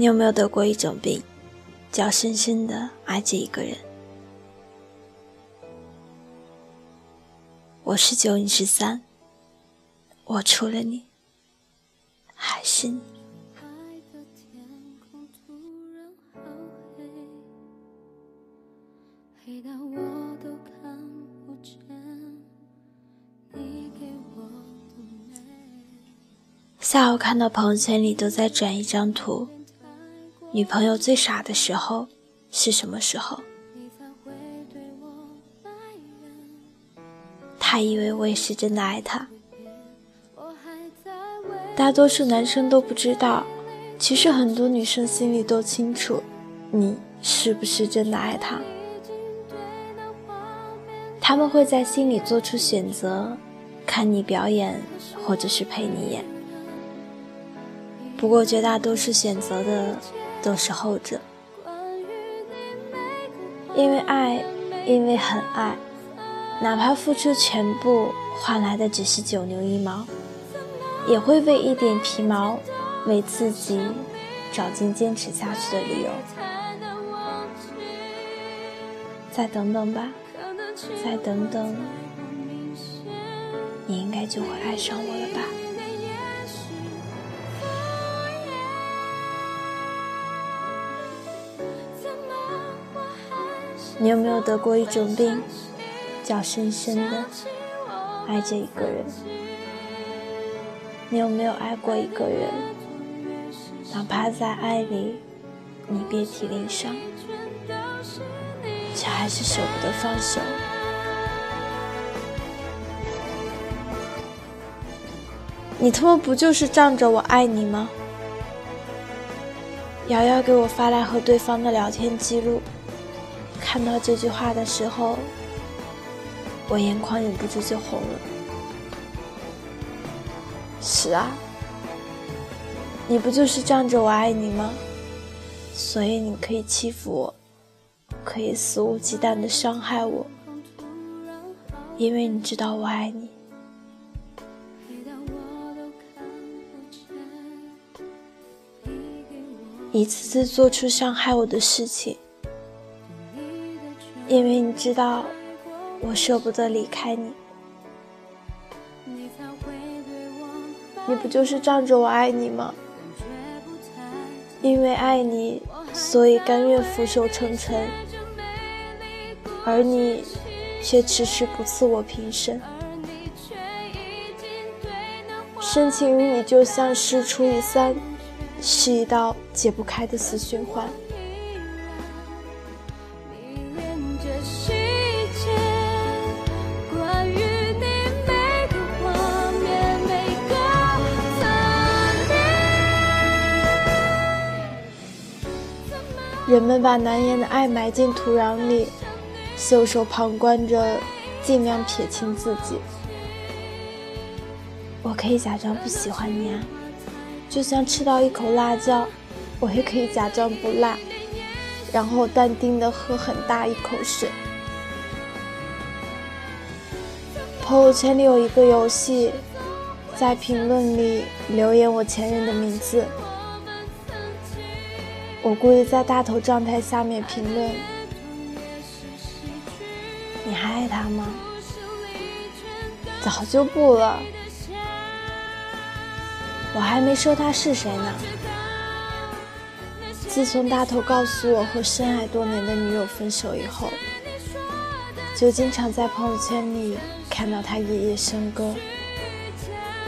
你有没有得过一种病，叫深深的爱着一个人？我是九，你是三，我除了你，还是你。下午看到朋友圈里都在转一张图。女朋友最傻的时候是什么时候？他以为我也是真的爱他。大多数男生都不知道，其实很多女生心里都清楚，你是不是真的爱他。他们会在心里做出选择，看你表演，或者是陪你演。不过绝大多数选择的。都是后者，因为爱，因为很爱，哪怕付出全部换来的只是九牛一毛，也会为一点皮毛，为自己找尽坚持下去的理由。再等等吧，再等等，你应该就会爱上我了吧。你有没有得过一种病，叫深深的爱着一个人？你有没有爱过一个人，哪怕在爱里你遍体鳞伤，却还是舍不得放手？你他妈不就是仗着我爱你吗？瑶瑶给我发来和对方的聊天记录。看到这句话的时候，我眼眶忍不住就红了。是啊，你不就是仗着我爱你吗？所以你可以欺负我，可以肆无忌惮的伤害我，因为你知道我爱你。一次次做出伤害我的事情。因为你知道，我舍不得离开你，你不就是仗着我爱你吗？因为爱你，所以甘愿俯首称臣，而你却迟迟不赐我平身。深情于你，就像事除以三，是一道解不开的死循环。人们把难言的爱埋进土壤里，袖手旁观着，尽量撇清自己。我可以假装不喜欢你啊，就像吃到一口辣椒，我也可以假装不辣，然后淡定的喝很大一口水。朋友圈里有一个游戏，在评论里留言我前任的名字。我故意在大头状态下面评论：“你还爱他吗？”早就不了。我还没说他是谁呢。自从大头告诉我和深爱多年的女友分手以后，就经常在朋友圈里看到他夜夜笙歌，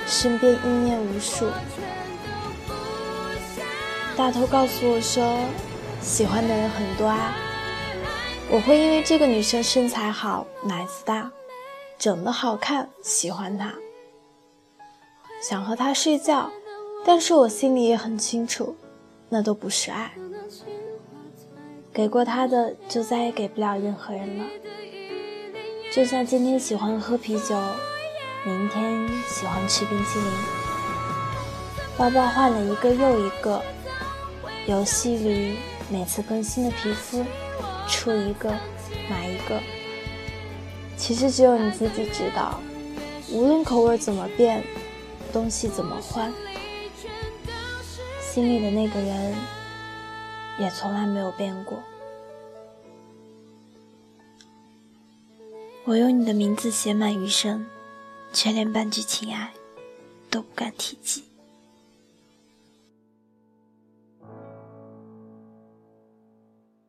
身边意念无数。大头告诉我说，喜欢的人很多啊。我会因为这个女生身材好、奶子大、整得好看，喜欢她，想和她睡觉。但是我心里也很清楚，那都不是爱。给过他的，就再也给不了任何人了。就像今天喜欢喝啤酒，明天喜欢吃冰淇淋，包包换了一个又一个。游戏里每次更新的皮肤，出一个买一个。其实只有你自己知道，无论口味怎么变，东西怎么换，心里的那个人也从来没有变过。我用你的名字写满余生，却连半句情爱都不敢提及。